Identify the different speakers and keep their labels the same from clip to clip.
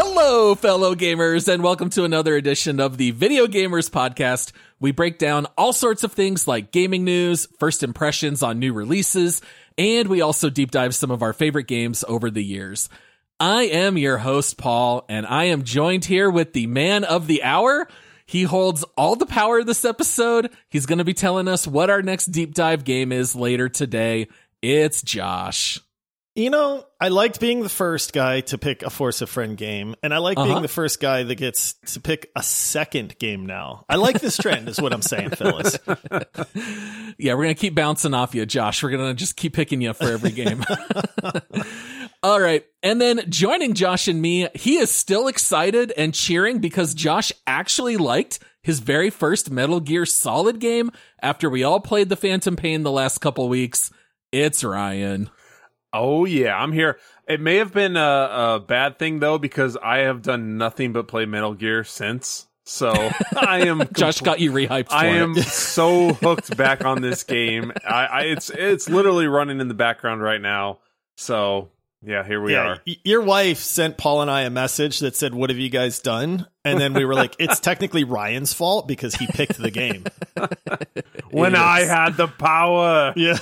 Speaker 1: Hello, fellow gamers, and welcome to another edition of the Video Gamers Podcast. We break down all sorts of things like gaming news, first impressions on new releases, and we also deep dive some of our favorite games over the years. I am your host, Paul, and I am joined here with the man of the hour. He holds all the power this episode. He's going to be telling us what our next deep dive game is later today. It's Josh.
Speaker 2: You know, I liked being the first guy to pick a Force a Friend game, and I like
Speaker 1: Uh-huh.
Speaker 2: being the first guy that gets to pick a second game now. I like this trend, is what I'm saying, Phyllis.
Speaker 1: Yeah, we're going to keep bouncing off you, Josh. We're going to just keep picking you for every game. All right. And then joining Josh and me, he is still excited and cheering because Josh actually liked his very first Metal Gear Solid game after we all played the Phantom Pain the last couple weeks. It's Ryan.
Speaker 3: Oh yeah, I'm here. It may have been a, a bad thing though because I have done nothing but play Metal Gear since. So I am
Speaker 1: Josh got you rehyped. For
Speaker 3: I
Speaker 1: it.
Speaker 3: am so hooked back on this game. I, I it's it's literally running in the background right now. So yeah, here we
Speaker 2: yeah,
Speaker 3: are.
Speaker 2: y- your wife sent Paul and I a message that said, "What have you guys done?" And then we were like, "It's technically Ryan's fault because he picked the game."
Speaker 3: When
Speaker 1: It
Speaker 3: I had the power.
Speaker 2: Yeah,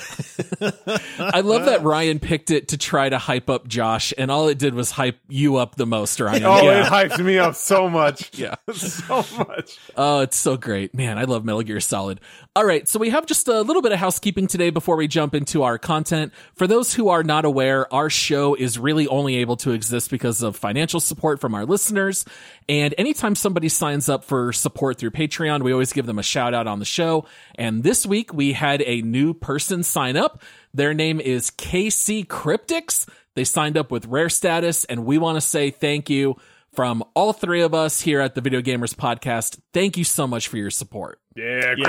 Speaker 1: I love that Ryan picked it to try to hype up Josh, and all it did was hype you up the most, Ryan.
Speaker 3: Oh,
Speaker 1: yeah.
Speaker 3: it hyped me up so much.
Speaker 1: Yeah.
Speaker 3: so much.
Speaker 1: Oh, it's so great. Man, I love Metal Gear Solid. All right, so we have just a little bit of housekeeping today before we jump into our content. For those who are not aware, our show is really only able to exist because of financial support from our listeners. And anytime somebody signs up for support through Patreon, we always give them a shout out on the show. And this week we had a new person sign up. Their name is KC Cryptics. They signed up with rare status and we want to say thank you from all three of us here at the Video Gamers Podcast. Thank you so much for your support.
Speaker 3: Yeah,
Speaker 2: Yeah.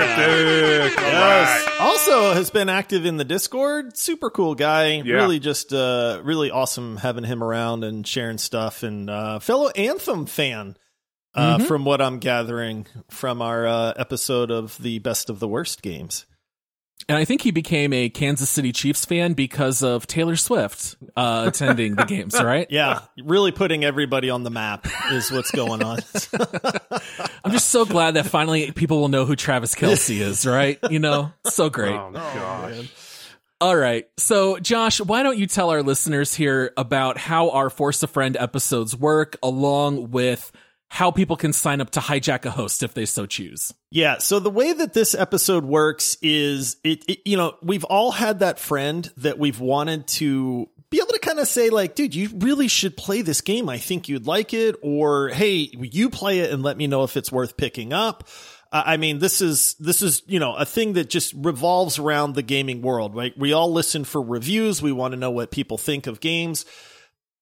Speaker 3: cryptic. All
Speaker 2: Yes.
Speaker 3: right.
Speaker 2: Also has been active in the Discord. Super cool guy.
Speaker 3: Yeah.
Speaker 2: Really just uh really awesome having him around and sharing stuff and uh fellow Anthem fan. Uh,
Speaker 1: Mhm.
Speaker 2: from what I'm gathering from our uh, episode of the best of the worst games.
Speaker 1: And I think he became a Kansas City Chiefs fan because of Taylor Swift uh, attending the games, right?
Speaker 2: Yeah, really putting everybody on the map is what's going on.
Speaker 1: I'm just so glad that finally people will know who Travis Kelce is, right? You know, so great.
Speaker 3: Oh gosh.
Speaker 1: All right. So, Josh, why don't you tell our listeners here about how our Force a Friend episodes work, along with how people can sign up to hijack a host if they so choose?
Speaker 2: Yeah. So the way that this episode works is it, it, you know, we've all had that friend that we've wanted to be able to kind of say like, dude, you really should play this game. I think you'd like it. Or, hey, you play it and let me know if it's worth picking up. I mean, this is, this is, you know, a thing that just revolves around the gaming world, right? We all listen for reviews. We want to know what people think of games,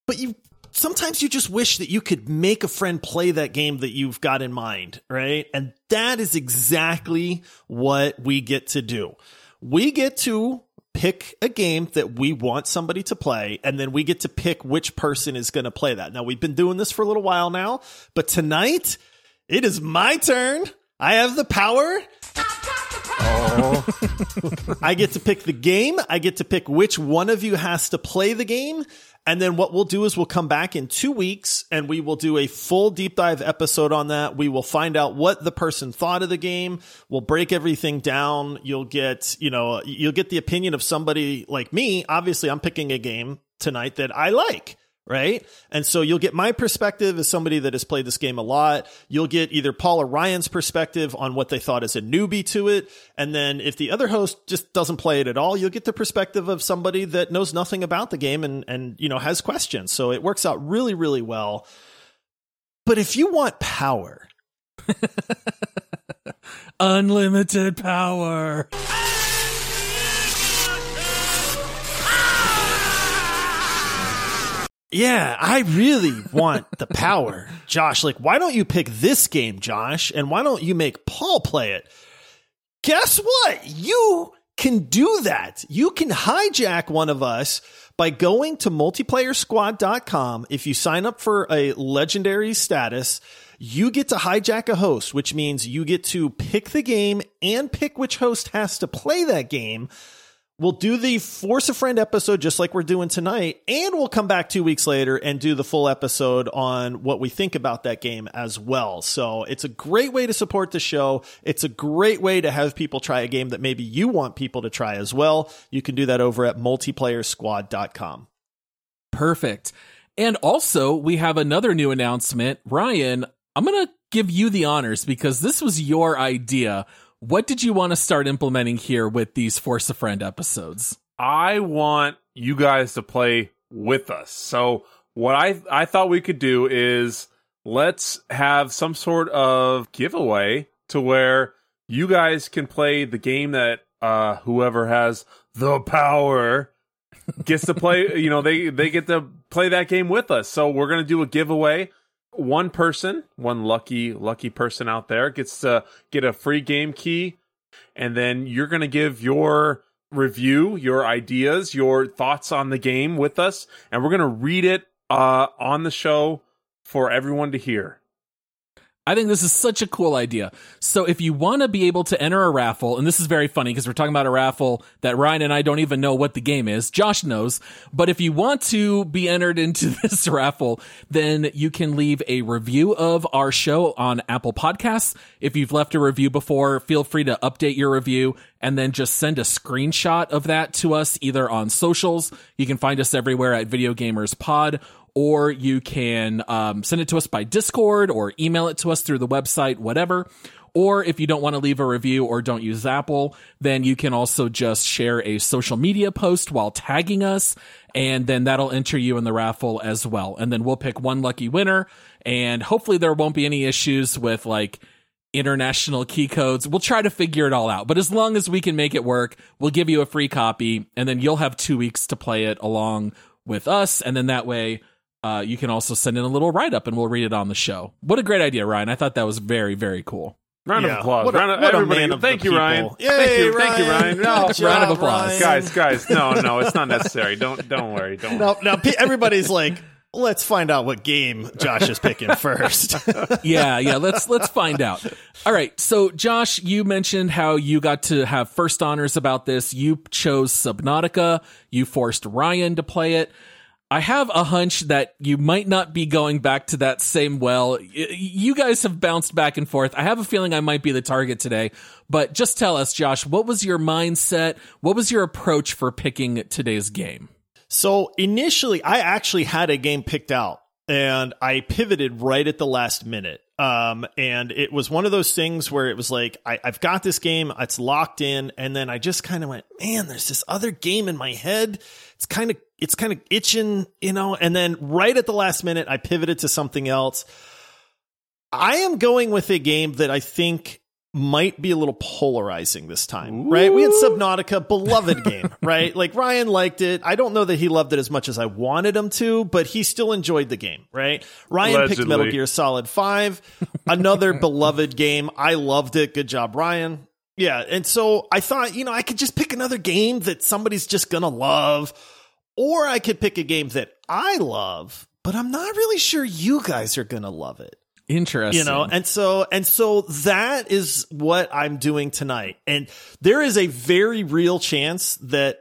Speaker 2: but you, sometimes you just wish that you could make a friend play that game that you've got in mind, right? And that is exactly what we get to do. We get to pick a game that we want somebody to play, and then we get to pick which person is going to play that. Now, we've been doing this for a little while now, but tonight it is my turn. I have the power. Oh. I get to pick the game. I get to pick which one of you has to play the game. And then what we'll do is we'll come back in two weeks and we will do a full deep dive episode on that. We will find out what the person thought of the game. We'll break everything down. You'll get, you know, you'll get the opinion of somebody like me. Obviously, I'm picking a game tonight that I like right? And so you'll get my perspective as somebody that has played this game a lot. You'll get either Paul or Ryan's perspective on what they thought as a newbie to it. And then if the other host just doesn't play it at all, you'll get the perspective of somebody that knows nothing about the game and, and, you know, has questions. So it works out really, really well. But if you want power,
Speaker 1: Unlimited power.
Speaker 2: Yeah, I really want the power. Josh, like, why don't you pick this game, Josh? And why don't you make Paul play it? Guess what? You can do that. You can hijack one of us by going to multiplayersquad.com. If you sign up for a legendary status, you get to hijack a host, which means you get to pick the game and pick which host has to play that game. We'll do the Force a Friend episode just like we're doing tonight, and we'll come back two weeks later and do the full episode on what we think about that game as well. So it's a great way to support the show. It's a great way to have people try a game that maybe you want people to try as well. You can do that over at multiplayersquad.com.
Speaker 1: Perfect. And also, we have another new announcement. Ryan, I'm going to give you the honors because this was your idea what did you want to start implementing here with these Force a Friend episodes?
Speaker 3: I want you guys to play with us. So what I I thought we could do is let's have some sort of giveaway to where you guys can play the game that uh whoever has the power gets to play, you know, they they get to play that game with us. So we're to do a giveaway one person, one lucky lucky person out there gets to get a free game key and then you're going to give your review, your ideas, your thoughts on the game with us and we're going to read it uh on the show for everyone to hear.
Speaker 1: I think this is such a cool idea. So if you want to be able to enter a raffle, and this is very funny because we're talking about a raffle that Ryan and I don't even know what the game is. Josh knows. But if you want to be entered into this raffle, then you can leave a review of our show on Apple Podcasts. If you've left a review before, feel free to update your review and then just send a screenshot of that to us either on socials. You can find us everywhere at Video Gamers Pod or you can um, send it to us by Discord or email it to us through the website, whatever. Or if you don't want to leave a review or don't use Apple, then you can also just share a social media post while tagging us, and then that'll enter you in the raffle as well. And then we'll pick one lucky winner, and hopefully there won't be any issues with like international key codes. We'll try to figure it all out. But as long as we can make it work, we'll give you a free copy, and then you'll have two weeks to play it along with us, and then that way uh, you can also send in a little write up and we'll read it on the show. What a great idea, Ryan. I thought that was very, very cool.
Speaker 3: Round yeah. of applause. A, Round of, everybody. Thank you, Ryan. Yay, thank you, Ryan. thank you, Ryan. No,
Speaker 1: job, round of applause,
Speaker 3: Ryan. guys. Guys, no, no, it's not necessary. Don't, don't worry. Don't.
Speaker 2: No, no. Everybody's like, let's find out what game Josh is picking first.
Speaker 1: yeah, yeah. Let's let's find out. All right. So, Josh, you mentioned how you got to have first honors about this. You chose Subnautica. You forced Ryan to play it. I have a hunch that you might not be going back to that same well. You guys have bounced back and forth. I have a feeling I might be the target today, but just tell us, Josh, what was your mindset? What was your approach for picking today's game?
Speaker 2: So initially, I actually had a game picked out and I pivoted right at the last minute. Um, and it was one of those things where it was like, I, have got this game, it's locked in. And then I just kind of went, man, there's this other game in my head. It's kind of it's kind of itching, you know, and then right at the last minute, I pivoted to something else. I am going with a game that I think might be a little polarizing this time, Ooh. right? We had Subnautica, beloved game, right? Like Ryan liked it. I don't know that he loved it as much as I wanted him to, but he still enjoyed the game, right? Ryan Allegedly. picked Metal Gear Solid 5, another beloved game. I loved it. Good job, Ryan. Yeah. And so I thought, you know, I could just pick another game that somebody's just going to love or I could pick a game that I love, but I'm not really sure you guys are going to love it.
Speaker 1: Interesting.
Speaker 2: You know, and so and so that is what I'm doing tonight. And there is a very real chance that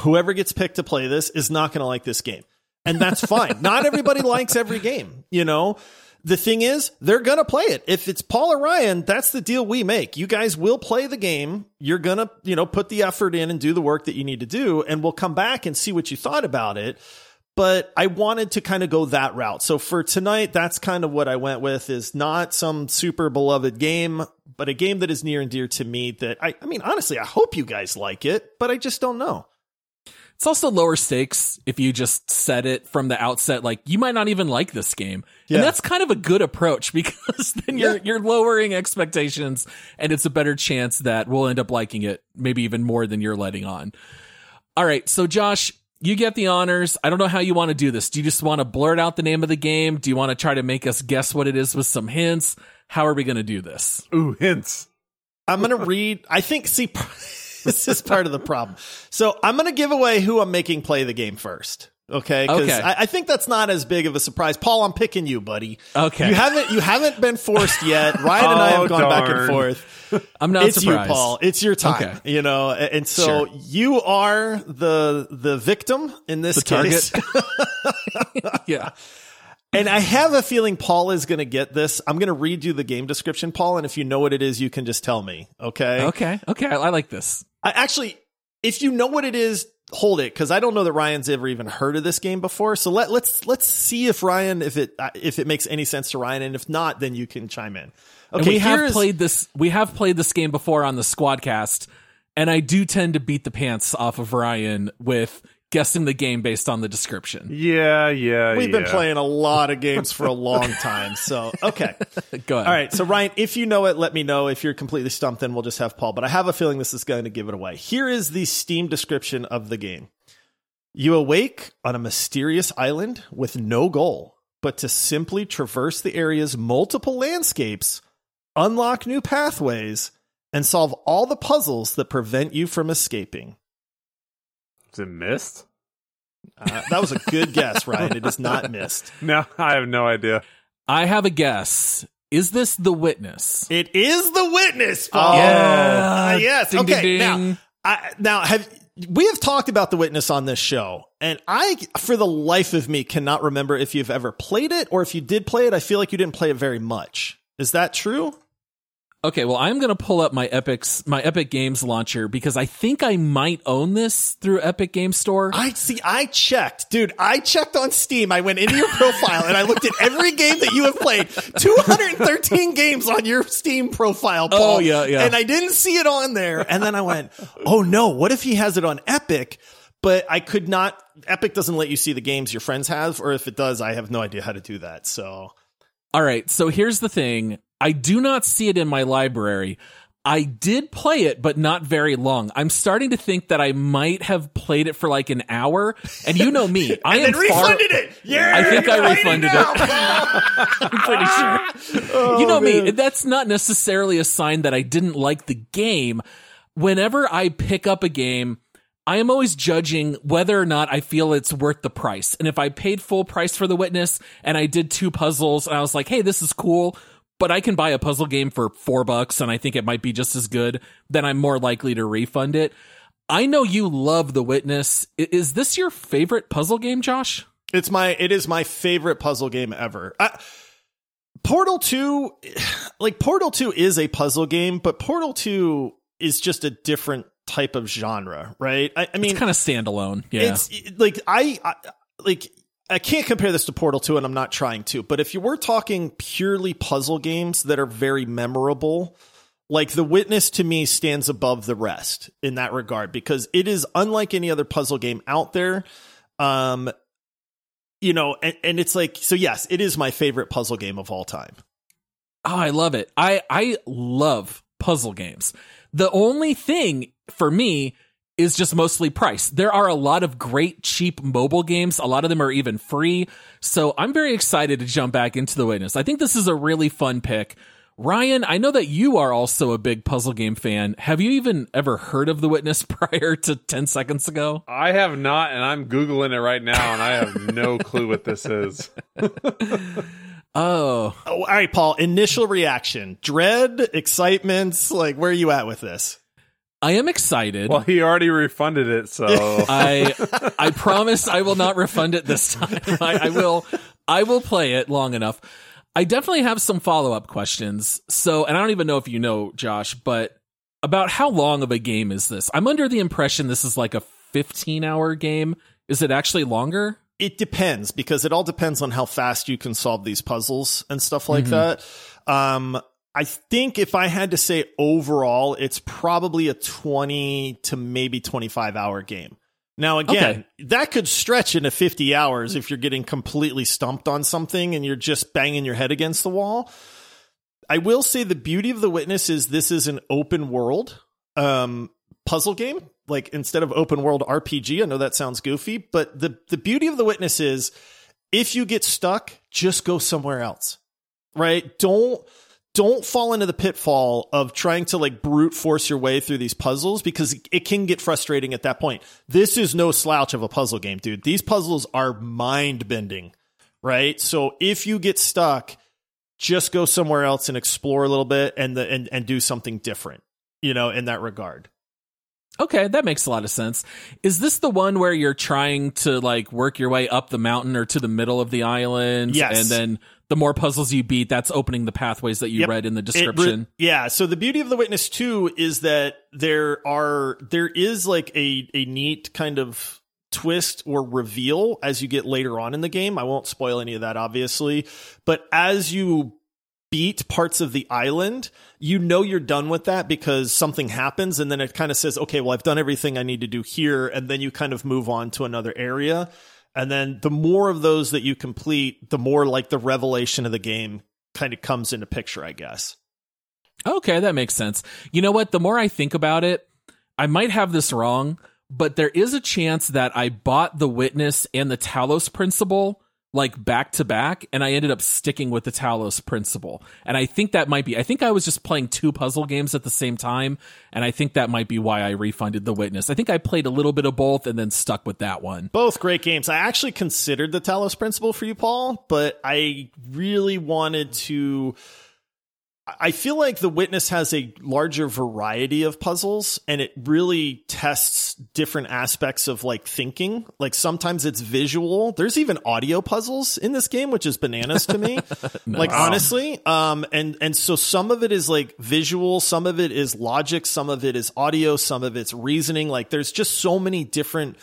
Speaker 2: whoever gets picked to play this is not going to like this game. And that's fine. not everybody likes every game, you know. The thing is, they're going to play it. If it's Paul or Ryan, that's the deal we make. You guys will play the game. You're going to, you know, put the effort in and do the work that you need to do. And we'll come back and see what you thought about it. But I wanted to kind of go that route. So for tonight, that's kind of what I went with is not some super beloved game, but a game that is near and dear to me that I, I mean, honestly, I hope you guys like it, but I just don't know.
Speaker 1: It's also lower stakes if you just set it from the outset. Like you might not even like this game, yeah. and that's kind of a good approach because then you're yeah. you're lowering expectations, and it's a better chance that we'll end up liking it, maybe even more than you're letting on. All right, so Josh, you get the honors. I don't know how you want to do this. Do you just want to blurt out the name of the game? Do you want to try to make us guess what it is with some hints? How are we going to do this?
Speaker 3: Ooh, hints.
Speaker 2: I'm going to read. I think. See. this is part of the problem. So I'm going to give away who I'm making play the game first. Okay, because
Speaker 1: Okay.
Speaker 2: I, I think that's not as big of a surprise. Paul, I'm picking you, buddy.
Speaker 1: Okay.
Speaker 2: you haven't you haven't been forced yet. Ryan and I
Speaker 3: Oh,
Speaker 2: have gone back and forth.
Speaker 1: I'm not surprised.
Speaker 2: it's
Speaker 1: surprised.
Speaker 2: you, Paul. It's your time.
Speaker 1: Okay.
Speaker 2: You know, a- and so
Speaker 1: Sure.
Speaker 2: you are the the victim in this
Speaker 1: The
Speaker 2: case.
Speaker 1: yeah.
Speaker 2: And I have a feeling Paul is going to get this. I'm going to read you the game description, Paul, and if you know what it is, you can just tell me. Okay.
Speaker 1: Okay. Okay. I, I like this.
Speaker 2: I actually, if you know what it is, hold it because I don't know that Ryan's ever even heard of this game before. So let let's let's see if Ryan if it uh, if it makes any sense to Ryan, and if not, then you can chime in. Okay,
Speaker 1: And we have
Speaker 2: is-
Speaker 1: played this. We have played this game before on the Squadcast, and I do tend to beat the pants off of Ryan with guessing the game based on the description.
Speaker 3: Yeah, yeah.
Speaker 2: We've been playing a lot of games for a long time. So okay.
Speaker 1: Go ahead.
Speaker 2: All right. So, Ryan, if you know it, let me know. If you're completely stumped, then we'll just have Paul. But I have a feeling this is going to give it away. Here is the Steam description of the game You awake on a mysterious island with no goal, but to simply traverse the area's multiple landscapes, unlock new pathways, and solve all the puzzles that prevent you from escaping.
Speaker 3: Is it Myst?
Speaker 2: Uh, that was a good guess, Ryan. It is not Myst.
Speaker 3: No, I have no idea.
Speaker 1: I have a guess. Is this the witness?
Speaker 2: It is the witness. Paul.
Speaker 1: Yeah.
Speaker 2: Uh, yes.
Speaker 1: Ding,
Speaker 2: okay.
Speaker 1: ding,
Speaker 2: Now. I, now have we have talked about the witness on this show, and I, for the life of me, cannot remember if you've ever played it or if you did play it. I feel like you didn't play it very much. Is that true?
Speaker 1: Okay, well, I'm going to pull up my Epic's my Epic Games launcher because I think I might own this through Epic Game Store.
Speaker 2: I see. I checked, dude. I checked on Steam. I went into your profile and I looked at every game that you have played. 213 games on your Steam profile, oh, Paul.
Speaker 1: Oh, yeah, yeah.
Speaker 2: And I didn't see it on there. And then I went, oh no, what if he has it on Epic? But I could not. Epic doesn't let you see the games your friends have, or if it does, I have no idea how to do that. So
Speaker 1: All right, so here's the thing. I do not see it in my library. I did play it, but not very long. I'm starting to think that I might have played it for like an hour. And you know me, I am
Speaker 2: then
Speaker 1: far.
Speaker 2: refunded it. Yeah,
Speaker 1: I think I refunded it. I'm pretty sure. you know oh, me, that's not necessarily a sign that I didn't like the game. Whenever I pick up a game, I am always judging whether or not I feel it's worth the price. And if I paid full price for the witness and I did two puzzles and I was like, hey, this is cool, but I can buy a puzzle game for four bucks and I think it might be just as good, then I'm more likely to refund it. I know you love The Witness. Is this your favorite puzzle game, Josh?
Speaker 2: It's my it is my favorite puzzle game ever. I, Portal 2 like Portal 2 is a puzzle game, but Portal 2 is just a different type of genre, right? I, I mean
Speaker 1: It's kind of standalone. Yeah.
Speaker 2: it's like I, I like I can't compare this to Portal 2 and I'm not trying to, but if you were talking purely puzzle games that are very memorable, like The Witness to me stands above the rest in that regard because it is unlike any other puzzle game out there. Um you know, and, and it's like so yes, it is my favorite puzzle game of all time.
Speaker 1: Oh, I love it. I I love puzzle games. The only thing for me is just mostly price. There are a lot of great cheap mobile games. A lot of them are even free. So I'm very excited to jump back into the witness. I think this is a really fun pick. Ryan, I know that you are also a big puzzle game fan. Have you even ever heard of The Witness prior to 10 seconds ago?
Speaker 3: I have not, and I'm googling it right now, and I have no clue what this is.
Speaker 1: Oh,
Speaker 2: Oh, all right, Paul, initial reaction, dread, excitement, like where are you at with this?
Speaker 1: I am excited.
Speaker 3: Well, he already refunded it, so
Speaker 1: I I promise I will not refund it this time. I, I will I will play it long enough. I definitely have some follow up questions. So, and I don't even know if you know, Josh, but about how long of a game is this? I'm under the impression this is like a 15 hour game. Is it actually longer?
Speaker 2: It depends because it all depends on how fast you can solve these puzzles and stuff like that. Um, I think if I had to say overall, it's probably a 20 to maybe 25 hour game. Now, again, that could stretch into 50 hours if you're getting completely stumped on something and you're just banging your head against the wall. I will say the beauty of The Witness is this is an open world um, puzzle game. Like instead of open world RPG, I know that sounds goofy, but the, the beauty of The Witness is if you get stuck, just go somewhere else, right? Don't don't fall into the pitfall of trying to like brute force your way through these puzzles because it can get frustrating at that point. This is no slouch of a puzzle game, dude. These puzzles are mind bending, right? So if you get stuck, just go somewhere else and explore a little bit and the, and and do something different, you know, in that regard.
Speaker 1: Okay, that makes a lot of sense. Is this the one where you're trying to like work your way up the mountain or to the middle of the island?
Speaker 2: Yes.
Speaker 1: And then the more puzzles you beat, that's opening the pathways that you
Speaker 2: Yep.
Speaker 1: read in the description.
Speaker 2: re- yeah. So the beauty of the witness too is that there are there is like a a neat kind of twist or reveal as you get later on in the game. I won't spoil any of that obviously, but as you beat parts of the island, you know you're done with that because something happens and then it kind of says, okay, well I've done everything I need to do here and then you kind of move on to another area. And then the more of those that you complete, the more like the revelation of the game kind of comes into picture, I guess.
Speaker 1: Okay, that makes sense. You know what? The more I think about it, I might have this wrong, but there is a chance that I bought The Witness and the Talos Principle like back to back, and I ended up sticking with the Talos Principle. And I think that might be, I think I was just playing two puzzle games at the same time, and I think that might be why I refunded The Witness. I think I played a little bit of both and then stuck with that one.
Speaker 2: Both great games. I actually considered the Talos Principle for you, Paul, but I really wanted to. I feel like The Witness has a larger variety of puzzles and it really tests different aspects of like thinking. Like sometimes it's visual. There's even audio puzzles in this game, which is bananas to me. Like honestly. Um, and, and so some of it is like visual, some of it is logic, some of it is audio, some of it's reasoning. Like there's just so many different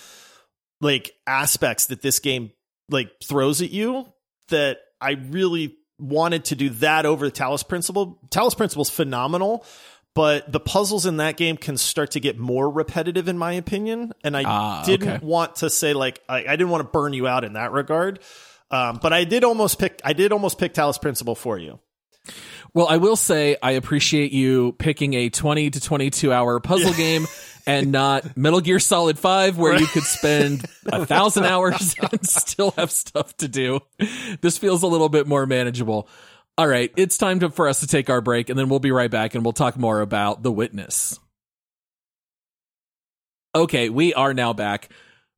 Speaker 2: like aspects that this game like throws at you that I really wanted to do that over the Talos Principle. Talos Principle is phenomenal, but the puzzles in that game can start to get more repetitive, in my opinion. And I
Speaker 1: Ah,
Speaker 2: didn't
Speaker 1: okay.
Speaker 2: want to say like I, I didn't want to burn you out in that regard. Um, but I did almost pick I did almost pick Talos Principle for you.
Speaker 1: Well, I will say I appreciate you picking a 20 to 22 hour puzzle game and not Metal Gear Solid 5 where you could spend a thousand hours and still have stuff to do. This feels a little bit more manageable. All right. It's time to, for us to take our break and then we'll be right back and we'll talk more about The Witness. Okay. We are now back.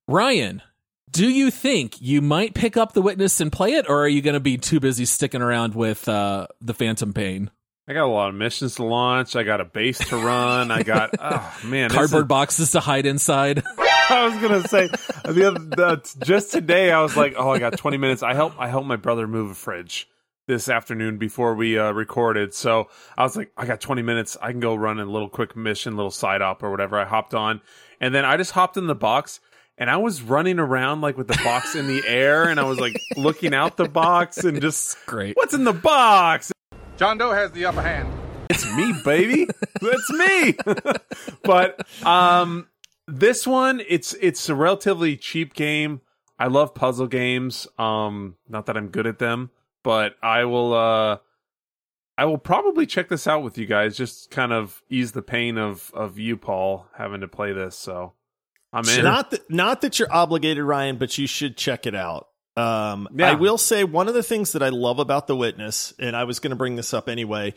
Speaker 1: Ryan, do you think you might pick up The Witness and play it or are you going to be too busy sticking around with, uh, the Phantom Pain?
Speaker 3: I got a lot of missions to launch. I got a base to run. I got oh man,
Speaker 1: cardboard
Speaker 3: is-
Speaker 1: boxes to hide inside.
Speaker 3: I was gonna say the other the, just today. I was like, oh, I got 20 minutes. I help I helped my brother move a fridge this afternoon before we uh, recorded. So I was like, I got 20 minutes. I can go run a little quick mission, little side op or whatever. I hopped on, and then I just hopped in the box. And I was running around like with the box in the air, and I was like looking out the box and just
Speaker 1: Great.
Speaker 3: what's in the box?
Speaker 4: John Doe has the upper hand.
Speaker 3: It's me, baby. It's me. but um this one it's it's a relatively cheap game. I love puzzle games. Um not that I'm good at them, but I will uh I will probably check this out with you guys just kind of ease the pain of of you Paul having to play this. So I'm in.
Speaker 2: Not that not that you're obligated, Ryan, but you should check it out. Um,
Speaker 3: Yeah.
Speaker 2: I will say one of the things that I love about The Witness, and I was going to bring this up anyway.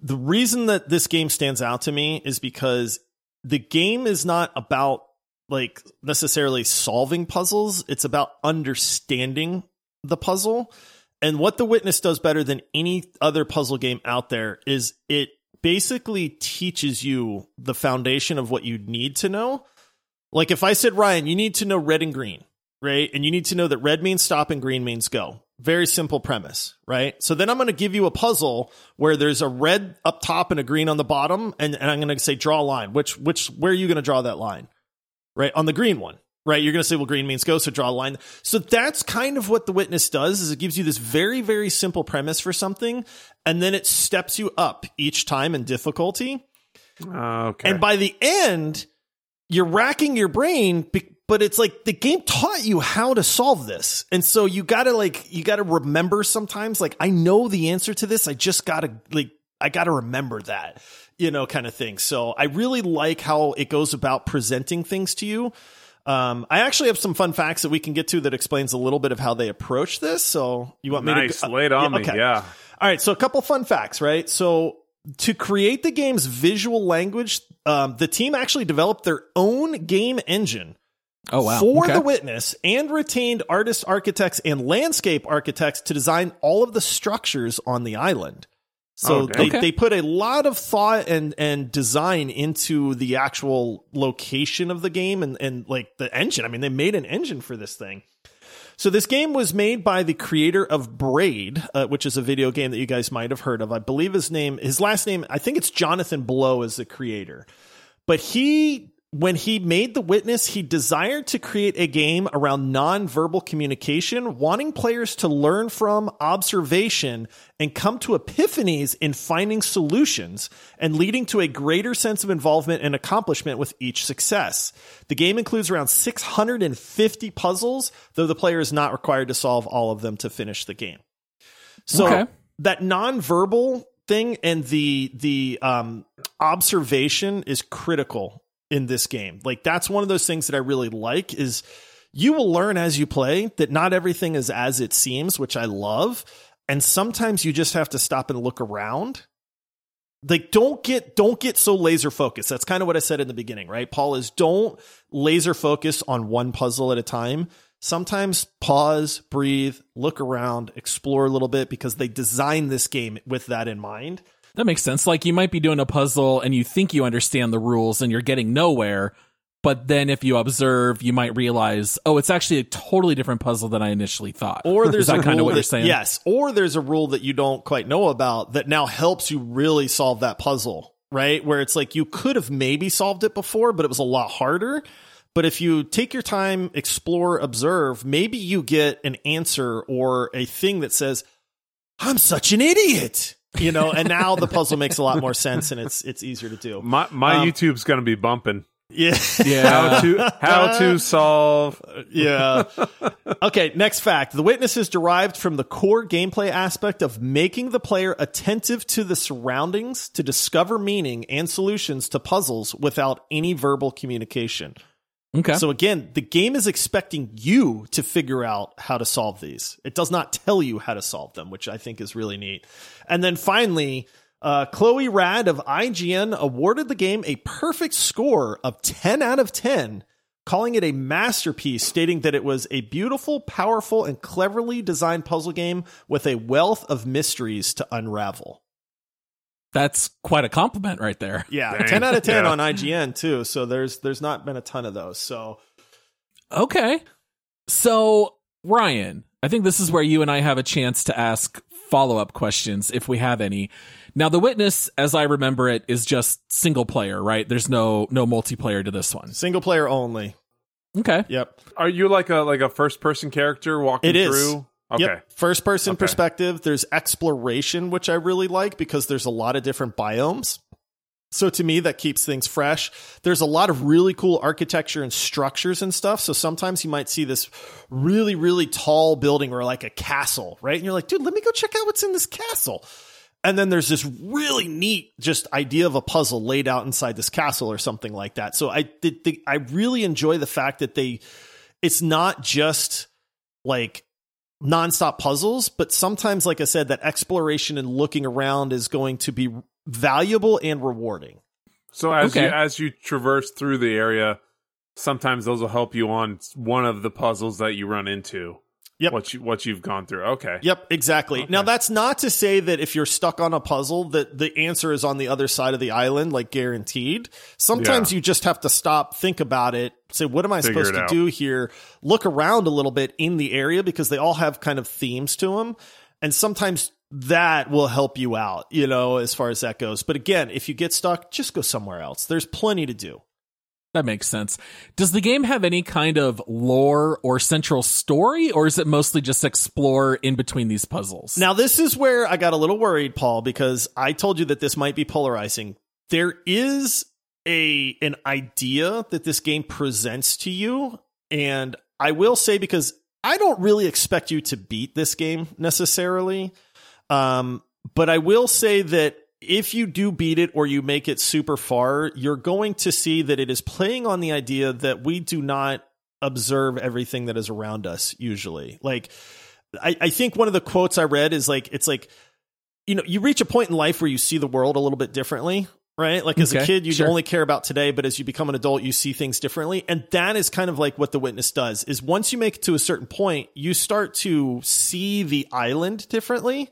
Speaker 2: The reason that this game stands out to me is because the game is not about like necessarily solving puzzles. It's about understanding the puzzle. And what The Witness does better than any other puzzle game out there is it basically teaches you the foundation of what you need to know. Like if I said, Ryan, you need to know red and green, right? And you need to know that red means stop and green means go. Very simple premise, right? So then I'm going to give you a puzzle where there's a red up top and a green on the bottom. And, and I'm going to say, draw a line. Which, which, where are you going to draw that line? Right? On the green one, right? You're going to say, well, green means go. So draw a line. So that's kind of what the witness does is it gives you this very, very simple premise for something. And then it steps you up each time in difficulty.
Speaker 3: Oh, okay.
Speaker 2: And by the end, you're racking your brain, be- but it's like the game taught you how to solve this. And so you gotta like, you gotta remember sometimes, like, I know the answer to this. I just gotta, like, I gotta remember that, you know, kind of thing. So I really like how it goes about presenting things to you. Um, I actually have some fun facts that we can get to that explains a little bit of how they approach this. So you want me
Speaker 3: nice.
Speaker 2: to
Speaker 3: Lay it on
Speaker 2: Yeah,
Speaker 3: me. Yeah.
Speaker 2: All right, so a couple fun facts, right? So to create the game's visual language, um, the team actually developed their own game engine
Speaker 1: Oh wow.
Speaker 2: for
Speaker 1: Okay.
Speaker 2: the witness and retained artist architects and landscape architects to design all of the structures on the island. So
Speaker 3: Oh,
Speaker 2: they,
Speaker 1: okay.
Speaker 2: they put a lot of thought and, and design into the actual location of the game and, and like the engine. I mean, they made an engine for this thing. So this game was made by the creator of Braid, uh, which is a video game that you guys might have heard of. I believe his name, his last name, I think it's Jonathan Blow is the creator. But he, when he made The Witness, he desired to create a game around nonverbal communication, wanting players to learn from observation and come to epiphanies in finding solutions and leading to a greater sense of involvement and accomplishment with each success. The game includes around 650 puzzles, though the player is not required to solve all of them to finish the game. So
Speaker 1: Okay.
Speaker 2: that nonverbal thing and the the um observation is critical in this game. Like that's one of those things that I really like is you will learn as you play that not everything is as it seems, which I love. And sometimes you just have to stop and look around. Like don't get don't get so laser focused. That's kind of what I said in the beginning, right? Paul is don't laser focus on one puzzle at a time. Sometimes pause, breathe, look around, explore a little bit because they designed this game with that in mind.
Speaker 1: That makes sense. Like you might be doing a puzzle and you think you understand the rules and you're getting nowhere, but then if you observe, you might realize, oh, it's actually a totally different puzzle than I initially thought.
Speaker 2: Or
Speaker 1: Is
Speaker 2: there's
Speaker 1: that
Speaker 2: a
Speaker 1: kind of what
Speaker 2: that,
Speaker 1: you're saying?
Speaker 2: Yes. Or there's a rule that you don't quite know about that now helps you really solve that puzzle, right? Where it's like you could have maybe solved it before, but it was a lot harder. But if you take your time, explore, observe, maybe you get an answer or a thing that says, I'm such an idiot. You know, and now the puzzle makes a lot more sense and it's it's easier to do.
Speaker 3: My my
Speaker 2: Um,
Speaker 3: YouTube's gonna be bumping.
Speaker 2: Yeah.
Speaker 1: Yeah.
Speaker 3: How to how to solve
Speaker 2: yeah. Okay, next fact. The witness is derived from the core gameplay aspect of making the player attentive to the surroundings to discover meaning and solutions to puzzles without any verbal communication.
Speaker 1: Okay.
Speaker 2: So again, the game is expecting you to figure out how to solve these. It does not tell you how to solve them, which I think is really neat. And then finally, uh, Chloi Rad of IGN awarded the game a perfect score of 10 out of 10, calling it a masterpiece, stating that it was a beautiful, powerful, and cleverly designed puzzle game with a wealth of mysteries to unravel.
Speaker 1: That's quite a compliment right there.
Speaker 2: Yeah,
Speaker 3: Dang.
Speaker 2: 10 out of 10
Speaker 3: Yeah.
Speaker 2: on IGN too. So there's there's not been a ton of those. So
Speaker 1: Okay. So, Ryan, I think this is where you and I have a chance to ask follow up questions if we have any. Now, The Witness, as I remember it, is just single player, right? There's no no multiplayer to this one.
Speaker 2: single player only.
Speaker 1: Okay.
Speaker 2: Yep.
Speaker 3: Are you like a like a first person character walking
Speaker 2: It is.
Speaker 3: through? Okay.
Speaker 2: Yep. First person
Speaker 3: Okay.
Speaker 2: perspective. There's exploration, which I really like because there's a lot of different biomes. So to me, that keeps things fresh. There's a lot of really cool architecture and structures and stuff. So sometimes you might see this really, really tall building or like a castle, right? And you're like, dude, let me go check out what's in this castle. And then there's this really neat just idea of a puzzle laid out inside this castle or something like that. So I did, I really enjoy the fact that they, it's not just like nonstop puzzles, but sometimes, like I said, that exploration and looking around is going to be valuable and rewarding.
Speaker 3: So as
Speaker 1: Okay.
Speaker 3: you as you traverse through the area, sometimes those will help you on one of the puzzles that you run into.
Speaker 2: Yep.
Speaker 3: What you what you've gone through. Okay.
Speaker 2: Yep, exactly. Now that's not to say that if you're stuck on a puzzle that the answer is on the other side of the island like guaranteed. Sometimes
Speaker 3: Yeah.
Speaker 2: you just have to stop, think about it, say what am I
Speaker 3: Figure
Speaker 2: supposed to
Speaker 3: out.
Speaker 2: do here? Look around a little bit in the area because they all have kind of themes to them. And sometimes that will help you out, you know, as far as that goes. But again, if you get stuck, just go somewhere else. There's plenty to do.
Speaker 1: That makes sense. Does the game have any kind of lore or central story, or is it mostly just explore in between these puzzles?
Speaker 2: Now, this is where I got a little worried, Paul, because I told you that this might be polarizing. There is a an idea that this game presents to you, and I will say because I don't really expect you to beat this game necessarily, um, but I will say that if you do beat it or you make it super far, you're going to see that it is playing on the idea that we do not observe everything that is around us usually. Like I, I think one of the quotes I read is like it's like you know, you reach a point in life where you see the world a little bit differently, right? Like as
Speaker 1: Okay,
Speaker 2: a kid, you
Speaker 1: sure.
Speaker 2: only care about today, but as you become an adult, you see things differently. And that is kind of like what the witness does is once you make it to a certain point, you start to see the island differently.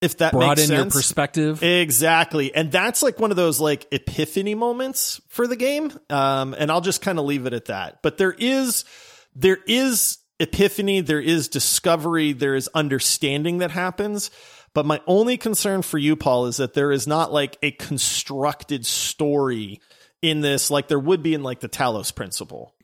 Speaker 2: If that makes
Speaker 1: Broaden
Speaker 2: sense.
Speaker 1: your perspective.
Speaker 2: Exactly. And that's like one of those like epiphany moments for the game. Um, and I'll just kind of leave it at that. But there is, there is epiphany, there is discovery, there is understanding that happens. But my only concern for you, Paul, is that there is not like a constructed story in this, like there would be in like the Talos principle.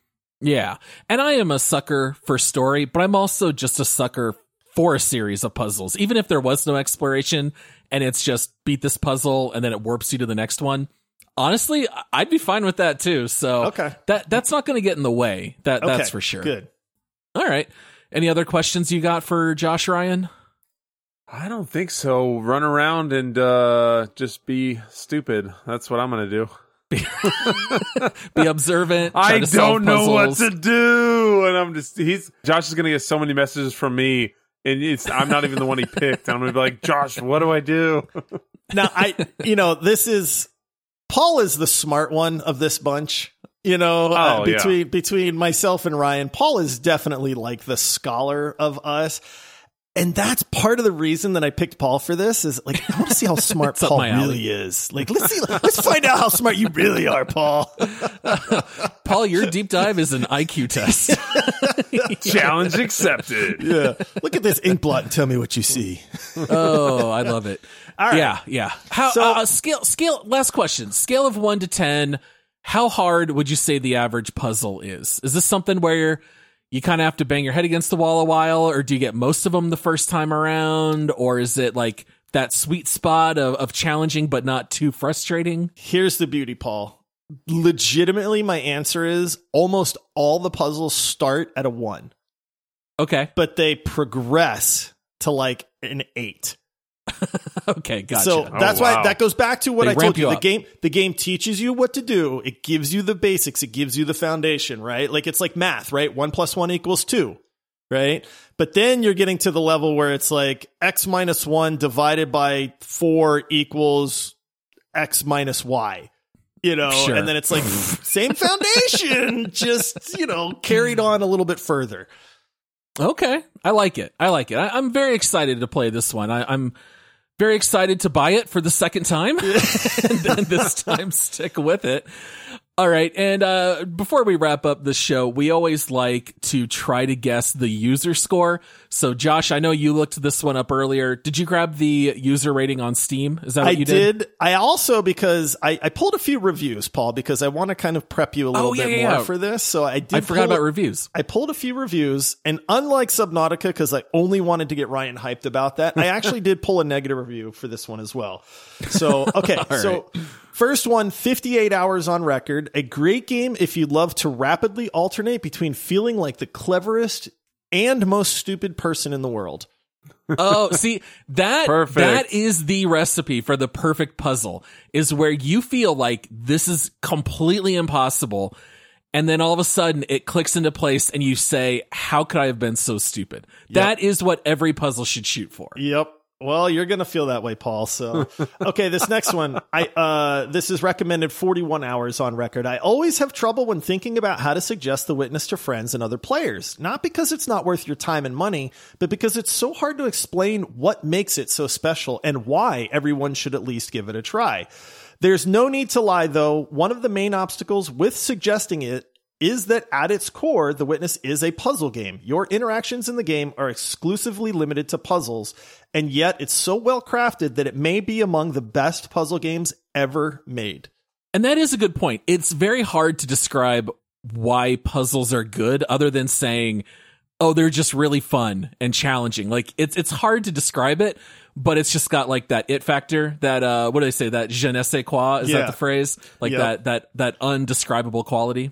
Speaker 1: Yeah. And I am a sucker for story, but I'm also just a sucker for a series of puzzles. Even if there was no exploration and it's just beat this puzzle and then it warps you to the next one. Honestly, I'd be fine with that too. So
Speaker 2: Okay.
Speaker 1: that that's not going to get in the way. That
Speaker 2: Okay,
Speaker 1: that's for sure.
Speaker 2: Good.
Speaker 1: All right. Any other questions you got for Josh Ryan?
Speaker 3: I don't think so. Run around and uh, just be stupid. That's what I'm gonna do.
Speaker 1: Be observant.
Speaker 3: I don't know what to do, and I'm just he's Josh is gonna get so many messages from me, and it's I'm not even the one he picked. I'm gonna be like, Josh, what do I do?
Speaker 2: now I you know this is Paul is the smart one of this bunch. You know, uh,
Speaker 3: Oh, yeah.
Speaker 2: between between myself and Ryan, Paul is definitely like the scholar of us. And that's part of the reason that I picked Paul for this is like I want to see how smart Paul really is. Like let's see let's find out how smart you really are, Paul.
Speaker 1: Paul, your deep dive is an IQ test.
Speaker 3: Challenge accepted.
Speaker 2: yeah. Look at this ink blot and tell me what you see.
Speaker 1: oh, I love it.
Speaker 2: All right.
Speaker 1: Yeah, yeah. How
Speaker 2: So-
Speaker 1: uh, scale scale last question. Scale of 1 to 10, how hard would you say the average puzzle is? Is this something where you kind of have to bang your head against the wall a while or do you get most of them the first time around or is it like that sweet spot of, of challenging but not too frustrating?
Speaker 2: Here's the beauty, Paul. Legitimately, my answer is almost all the puzzles start at a one.
Speaker 1: Okay.
Speaker 2: but they progress to like an eight.
Speaker 1: Okay, gotcha.
Speaker 2: So oh, that's
Speaker 3: wow.
Speaker 2: why that goes back to what
Speaker 1: They
Speaker 2: I told you.
Speaker 1: you
Speaker 2: The game, the game teaches you what to do. It gives you the basics. It gives you the foundation, right? Like it's like math, right? One plus one equals two, right? But then you're getting to the level where it's like x minus one divided by four equals x minus y. You know,
Speaker 1: Sure.
Speaker 2: and then it's like same foundation, just you know, carried on a little bit further.
Speaker 1: Okay, I like it. I like it. I, I'm very excited to play this one. I, I'm very excited to buy it for the second time, and then this time stick with it. All right, and uh, before we wrap up the show, we always like to try to guess the user score. So, Josh, I know you looked this one up earlier. Did you grab the user rating on Steam? Is that what
Speaker 2: I
Speaker 1: you
Speaker 2: did. I also because I, I pulled a few reviews, Paul, because I want to kind of prep you a little
Speaker 1: Oh, yeah,
Speaker 2: bit
Speaker 1: yeah,
Speaker 2: more
Speaker 1: yeah.
Speaker 2: for this. So I did.
Speaker 1: I forgot about reviews.
Speaker 2: I pulled a few reviews, and unlike Subnautica, because I only wanted to get Ryan hyped about that, I actually did pull a negative review for this one as well. So, okay. so, first one 58 hours on record. A great game if you love to rapidly alternate between feeling like the cleverest and most stupid person in the world.
Speaker 1: Oh, see that
Speaker 3: Perfect.
Speaker 1: that is the recipe for the perfect puzzle is where you feel like this is completely impossible and then all of a sudden it clicks into place and you say how could I have been so stupid? That is what every puzzle should shoot for.
Speaker 2: Yep. Well, you're gonna feel that way, Paul. So, okay, this next one, I uh, this is recommended 41 hours on record. I always have trouble when thinking about how to suggest the witness to friends and other players. Not because it's not worth your time and money, but because it's so hard to explain what makes it so special and why everyone should at least give it a try. There's no need to lie, though. One of the main obstacles with suggesting it is that at its core, The Witness is a puzzle game. Your interactions in the game are exclusively limited to puzzles, and yet it's so well crafted that it may be among the best puzzle games ever made.
Speaker 1: And that is a good point. It's very hard to describe why puzzles are good other than saying, oh, they're just really fun and challenging. Like it's it's hard to describe it, but it's just got like that it factor, that uh what do they say, that je ne sais quoi, is
Speaker 2: Yeah.
Speaker 1: that the phrase? Like that that that undescribable quality.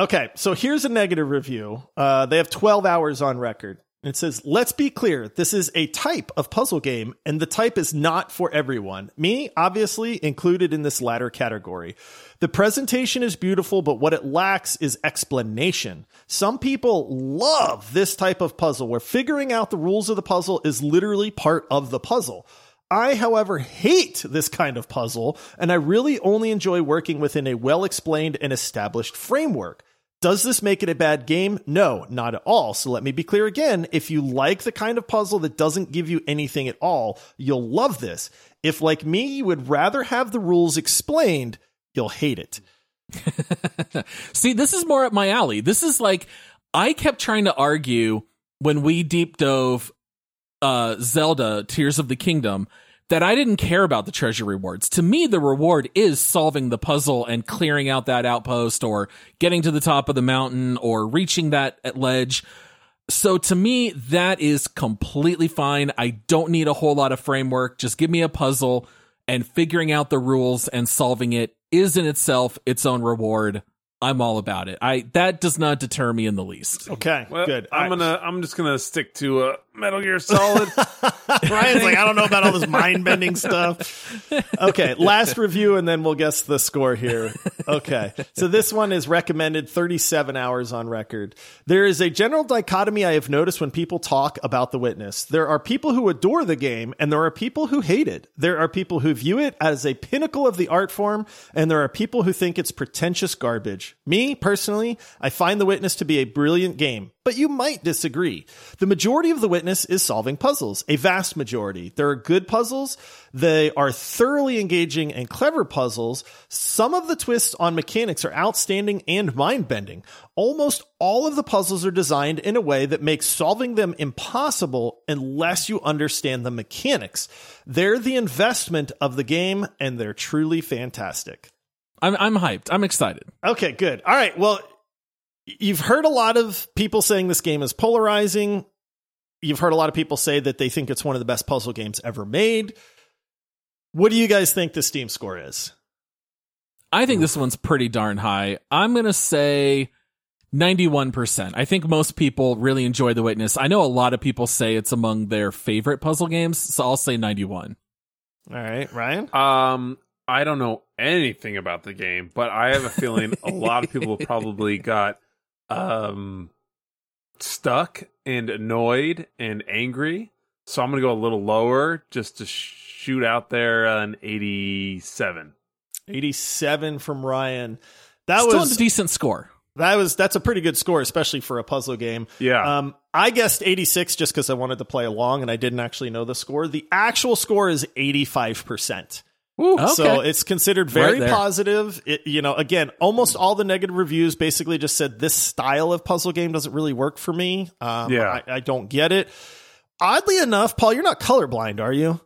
Speaker 2: Okay, so here's a negative review. Uh, they have 12 hours on record. It says, let's be clear. This is a type of puzzle game, and the type is not for everyone. Me, obviously, included in this latter category. The presentation is beautiful, but what it lacks is explanation. Some people love this type of puzzle where figuring out the rules of the puzzle is literally part of the puzzle. I, however, hate this kind of puzzle, and I really only enjoy working within a well explained and established framework. Does this make it a bad game? No, not at all. So let me be clear again. If you like the kind of puzzle that doesn't give you anything at all, you'll love this. If, like me, you would rather have the rules explained, you'll hate it.
Speaker 1: See, this is more up my alley. This is like I kept trying to argue when we deep dove uh, Zelda Tears of the Kingdom that I didn't care about the treasure rewards. To me, the reward is solving the puzzle and clearing out that outpost or getting to the top of the mountain or reaching that ledge. So to me, that is completely fine. I don't need a whole lot of framework. Just give me a puzzle and figuring out the rules and solving it is in itself its own reward. I'm all about it. I that does not deter me in the least.
Speaker 2: Okay,
Speaker 3: Well,
Speaker 2: good.
Speaker 3: I'm
Speaker 2: All right.
Speaker 3: gonna. I'm just gonna stick to uh, Metal Gear Solid.
Speaker 2: Ryan's like, I don't know about all this mind bending stuff. Okay, last review, and then we'll guess the score here. Okay, so this one is recommended 37 hours on record. There is a general dichotomy I have noticed when people talk about The Witness. There are people who adore the game, and there are people who hate it. There are people who view it as a pinnacle of the art form, and there are people who think it's pretentious garbage. Me, personally, I find The Witness to be a brilliant game but you might disagree. The majority of the witness is solving puzzles, a vast majority. There are good puzzles. They are thoroughly engaging and clever puzzles. Some of the twists on mechanics are outstanding and mind bending. Almost all of the puzzles are designed in a way that makes solving them impossible unless you understand the mechanics. They're the investment of the game and they're truly fantastic.
Speaker 1: I'm I'm hyped. I'm excited.
Speaker 2: Okay, good. All right. Well, you've heard a lot of people saying this game is polarizing. You've heard a lot of people say that they think it's one of the best puzzle games ever made. What do you guys think the Steam score is?
Speaker 1: I think this one's pretty darn high. I'm going to say 91%. I think most people really enjoy The Witness. I know a lot of people say it's among their favorite puzzle games, so I'll say 91.
Speaker 2: All right, Ryan.
Speaker 3: um, I don't know anything about the game, but I have a feeling a lot of people probably got um stuck and annoyed and angry. So I'm gonna go a little lower just to shoot out there an 87.
Speaker 2: 87 from Ryan. That
Speaker 1: Still
Speaker 2: was
Speaker 1: a decent score.
Speaker 2: that was that's a pretty good score especially for a puzzle game.
Speaker 3: Yeah.
Speaker 2: Um, I guessed 86 just because I wanted to play along and I didn't actually know the score. The actual score is 85%.
Speaker 1: Okay.
Speaker 2: So it's considered very
Speaker 1: Right
Speaker 2: positive. It, you know, again, almost all the negative reviews basically just said this style of puzzle game doesn't really work for me. Um,
Speaker 3: Yeah.
Speaker 2: I, I don't get it. Oddly enough, Paul, you're not colorblind, are you?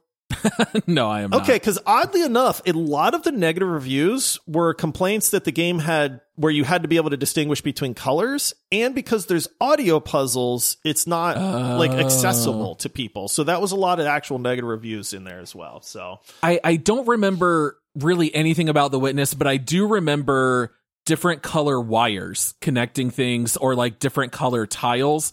Speaker 1: no, I am.
Speaker 2: Okay, because oddly enough, a lot of the negative reviews were complaints that the game had where you had to be able to distinguish between colors, and because there's audio puzzles, it's not like
Speaker 1: Oh.
Speaker 2: accessible to people. So that was a lot of actual negative reviews in there as well. So
Speaker 1: I, I don't remember really anything about the witness, but I do remember different color wires connecting things or like different color tiles.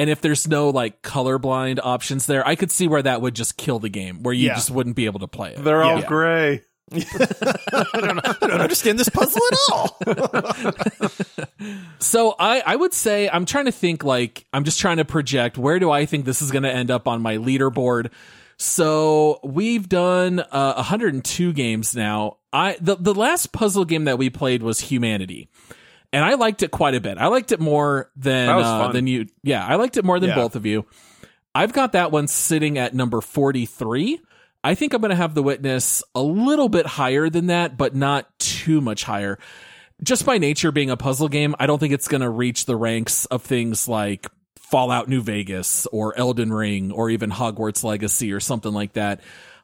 Speaker 1: And if there's no like colorblind options there, I could see where that would just kill the game, where you
Speaker 2: Yeah.
Speaker 1: just wouldn't be able to play it.
Speaker 3: They're all
Speaker 1: Yeah.
Speaker 3: gray.
Speaker 2: I don't understand this puzzle at all.
Speaker 1: So I, I would say I'm trying to think like I'm just trying to project where do I think this is going to end up on my leaderboard. So we've done uh, 102 games now. I the the last puzzle game that we played was Humanity, and I liked it quite a bit. I liked it more than uh, than you. Yeah, I liked it more than
Speaker 2: Yeah.
Speaker 1: both of you. I've got that one sitting at number 43. I think I'm going to have the witness a little bit higher than that, but not too much higher. Just by nature being a puzzle game, I don't think it's going to reach the ranks of things like Fallout New Vegas or Elden Ring or even Hogwarts Legacy or something like that.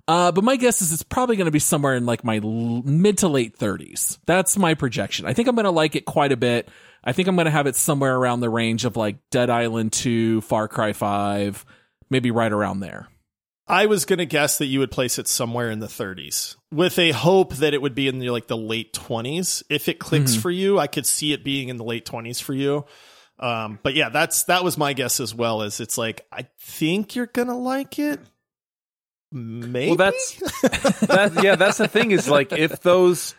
Speaker 1: Uh, but my guess is it's probably going to be somewhere in like my l- mid to late 30s. That's my projection. I think I'm going to like it quite a bit. I think I'm going to have it somewhere around the range of like Dead Island 2, Far Cry 5, maybe right around there.
Speaker 2: I was going to guess that you would place it somewhere in the 30s with a hope that it would be in the, like the late 20s. If it clicks for you, I could see it being in the late 20s for you. Um, but yeah, that's that was my guess as well. Is it's like I think you're gonna like it. Maybe.
Speaker 3: Well, that's that. Yeah, that's the thing. Is like if those.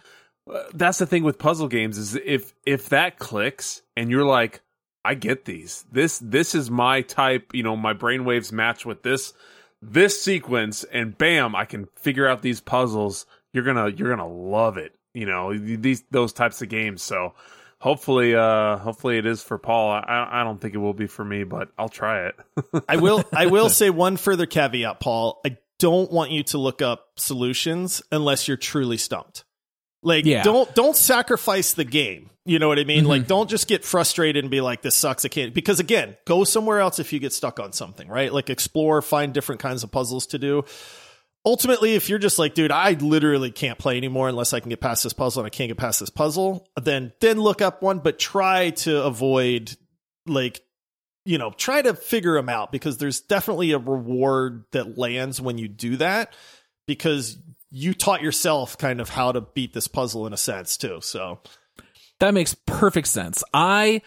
Speaker 3: That's the thing with puzzle games is if if that clicks and you're like, I get these. This this is my type. You know, my brainwaves match with this this sequence and bam, I can figure out these puzzles. You're gonna you're gonna love it. You know these those types of games. So hopefully uh hopefully it is for Paul. I I don't think it will be for me, but I'll try it.
Speaker 2: I will I will say one further caveat, Paul. I don't want you to look up solutions unless you're truly stumped. Like
Speaker 1: Yeah.
Speaker 2: don't don't sacrifice the game. You know what I mean? Like mm-hmm. don't just get frustrated and be like this sucks I can't because again, go somewhere else if you get stuck on something, right? Like explore, find different kinds of puzzles to do. Ultimately, if you're just like, dude, I literally can't play anymore unless I can get past this puzzle and I can't get past this puzzle, then then look up one, but try to avoid like you know, try to figure them out because there's definitely a reward that lands when you do that because you taught yourself kind of how to beat this puzzle in a sense too. So
Speaker 1: That makes perfect sense. I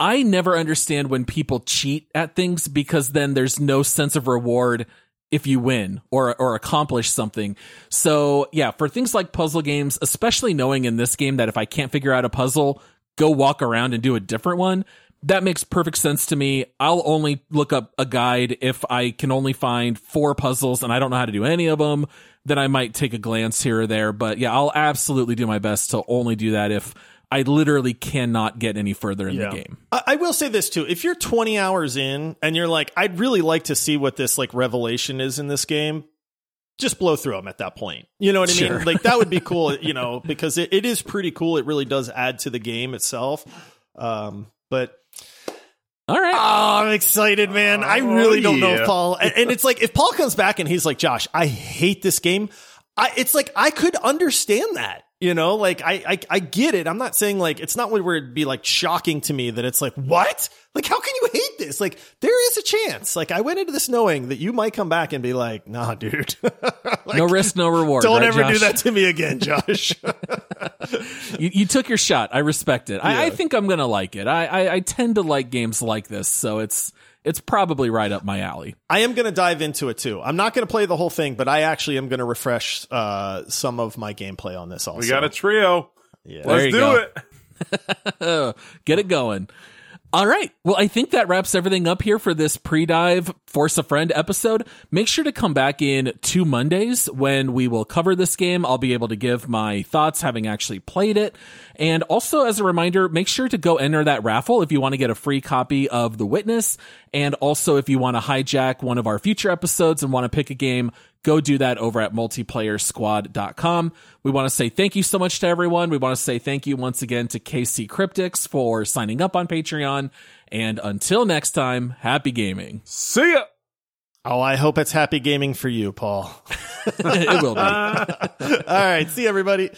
Speaker 1: I never understand when people cheat at things because then there's no sense of reward if you win or or accomplish something. So, yeah, for things like puzzle games, especially knowing in this game that if I can't figure out a puzzle, go walk around and do a different one. That makes perfect sense to me. I'll only look up a guide if I can only find four puzzles and I don't know how to do any of them. Then I might take a glance here or there. But yeah, I'll absolutely do my best to only do that if I literally cannot get any further in
Speaker 2: Yeah.
Speaker 1: the game.
Speaker 2: I, I will say this too: if you're 20 hours in and you're like, I'd really like to see what this like revelation is in this game, just blow through them at that point. You know what I
Speaker 1: Sure.
Speaker 2: mean? Like that would be cool, you know, because it, it is pretty cool. It really does add to the game itself. Um, but
Speaker 1: All right.
Speaker 2: Oh, I'm excited, man. I oh, really don't know if Paul. And, and it's like if Paul comes back and he's like, Josh, I hate this game. I, it's like I could understand that. You know, like I, I I get it. I'm not saying like it's not where it'd be like shocking to me that it's like what? Like how can you hate this? Like there is a chance. Like I went into this knowing that you might come back and be like, nah, dude. Like,
Speaker 1: no risk, no reward.
Speaker 2: Don't
Speaker 1: right,
Speaker 2: ever do that to me again, Josh.
Speaker 1: You, you took your shot. I respect it. I, I think I'm gonna like it. I, I I tend to like games like this, so it's it's probably right up my alley.
Speaker 2: I am going to dive into it too. I'm not going to play the whole thing, but I actually am going to refresh uh, some of my gameplay on this. Also,
Speaker 3: We got a trio.
Speaker 2: Yeah.
Speaker 3: Let's do
Speaker 1: go.
Speaker 3: it.
Speaker 1: Get it going. All right. Well, I think that wraps everything up here for this pre-dive Force a Friend episode. Make sure to come back in two Mondays when we will cover this game. I'll be able to give my thoughts having actually played it. And also as a reminder, make sure to go enter that raffle if you want to get a free copy of The Witness. And also if you want to hijack one of our future episodes and want to pick a game, go do that over at multiplayersquad.com. We want to say thank you so much to everyone. We want to say thank you once again to KC Cryptics for signing up on Patreon. And until next time, happy gaming.
Speaker 3: See ya.
Speaker 2: Oh, I hope it's happy gaming for you, Paul.
Speaker 1: it will be.
Speaker 2: All right, see everybody.